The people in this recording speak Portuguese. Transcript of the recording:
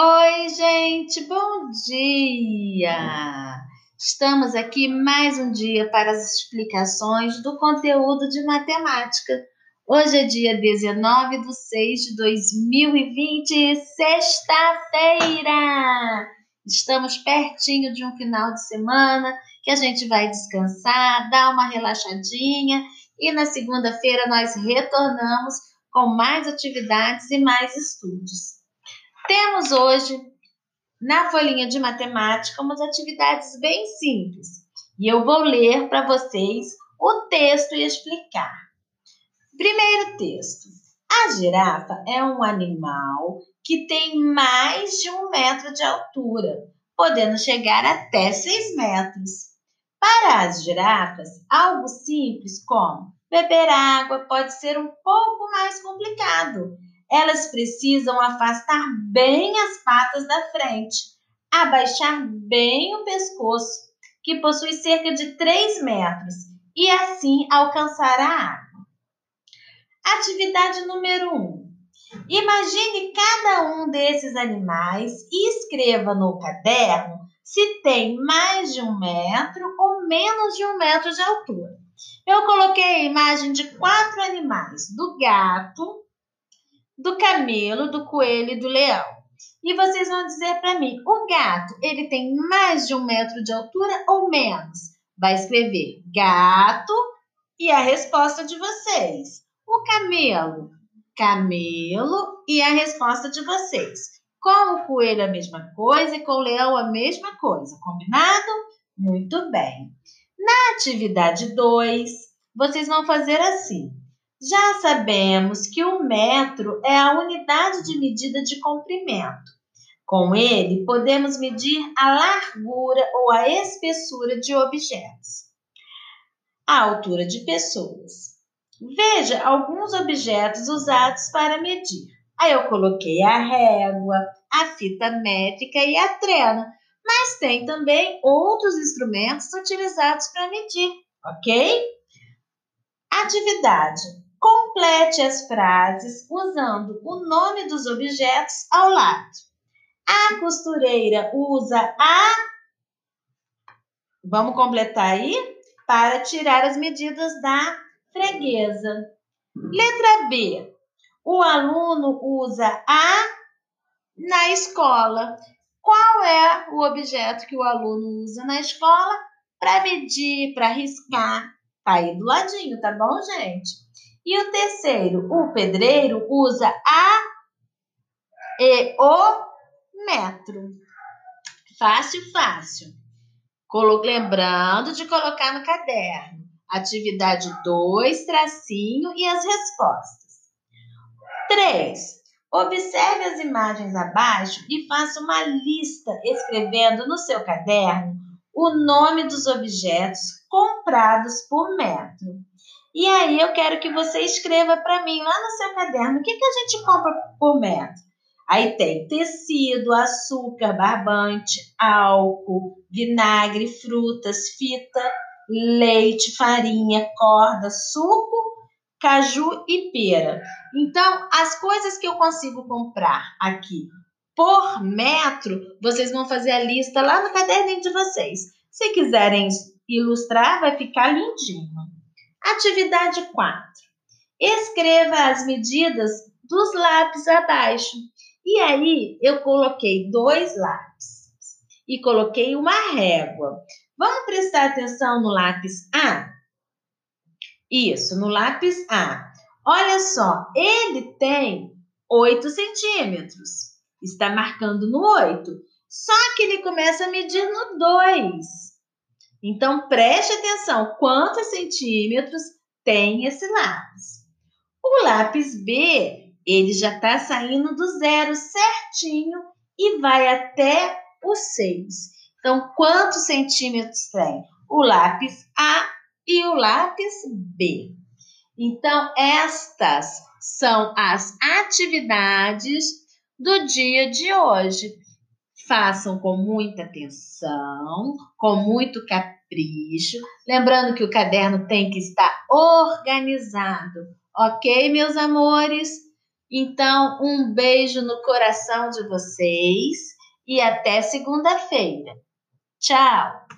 Oi, gente, bom dia! Estamos aqui mais um dia para as explicações do conteúdo de matemática. Hoje é dia 19 de 6 de 2020, sexta-feira! Estamos pertinho de um final de semana que a gente vai descansar, dar uma relaxadinha e na segunda-feira nós retornamos com mais atividades e mais estudos. Temos hoje na folhinha de matemática umas atividades bem simples e eu vou ler para vocês o texto e explicar. Primeiro texto. A girafa é um animal que tem mais de um metro de altura, podendo chegar até seis metros. Para as girafas, algo simples como beber água pode ser um pouco mais complicado elas precisam afastar bem as patas da frente, abaixar bem o pescoço, que possui cerca de 3 metros, e assim alcançar a água. Atividade número 1. Um. Imagine cada um desses animais e escreva no caderno se tem mais de um metro ou menos de um metro de altura. Eu coloquei a imagem de quatro animais: do gato, do camelo, do coelho e do leão. E vocês vão dizer para mim, o gato, ele tem mais de um metro de altura ou menos? Vai escrever gato e a resposta de vocês. O camelo, camelo e a resposta de vocês. Com o coelho a mesma coisa e com o leão a mesma coisa, combinado? Muito bem. Na atividade 2, vocês vão fazer assim. Já sabemos que o metro é a unidade de medida de comprimento. Com ele, podemos medir a largura ou a espessura de objetos. A altura de pessoas. Veja alguns objetos usados para medir. Aí eu coloquei a régua, a fita métrica e a trena, mas tem também outros instrumentos utilizados para medir, ok? Atividade. Complete as frases usando o nome dos objetos ao lado. A costureira usa a. Vamos completar aí? Para tirar as medidas da freguesa. Letra B. O aluno usa a na escola. Qual é o objeto que o aluno usa na escola para medir, para riscar? Tá aí do ladinho, tá bom, gente? E o terceiro, o pedreiro usa a e o metro. Fácil, fácil. Lembrando de colocar no caderno. Atividade 2, tracinho e as respostas. 3. Observe as imagens abaixo e faça uma lista escrevendo no seu caderno o nome dos objetos comprados por metro. E aí eu quero que você escreva para mim lá no seu caderno o que, que a gente compra por metro. Aí tem tecido, açúcar, barbante, álcool, vinagre, frutas, fita, leite, farinha, corda, suco, caju e pera. Então, as coisas que eu consigo comprar aqui por metro, vocês vão fazer a lista lá no caderninho de vocês. Se quiserem ilustrar, vai ficar lindinho. Atividade 4. Escreva as medidas dos lápis abaixo. E aí eu coloquei dois lápis e coloquei uma régua. Vamos prestar atenção no lápis A? Isso, no lápis A. Olha só, ele tem 8 centímetros. Está marcando no 8. Só que ele começa a medir no 2. Então, preste atenção quantos centímetros tem esse lápis. O lápis B, ele já está saindo do zero certinho e vai até o 6. Então, quantos centímetros tem? O lápis A e o lápis B. Então, estas são as atividades do dia de hoje. Façam com muita atenção, com muito capricho. Lembrando que o caderno tem que estar organizado, ok, meus amores? Então, um beijo no coração de vocês e até segunda-feira. Tchau!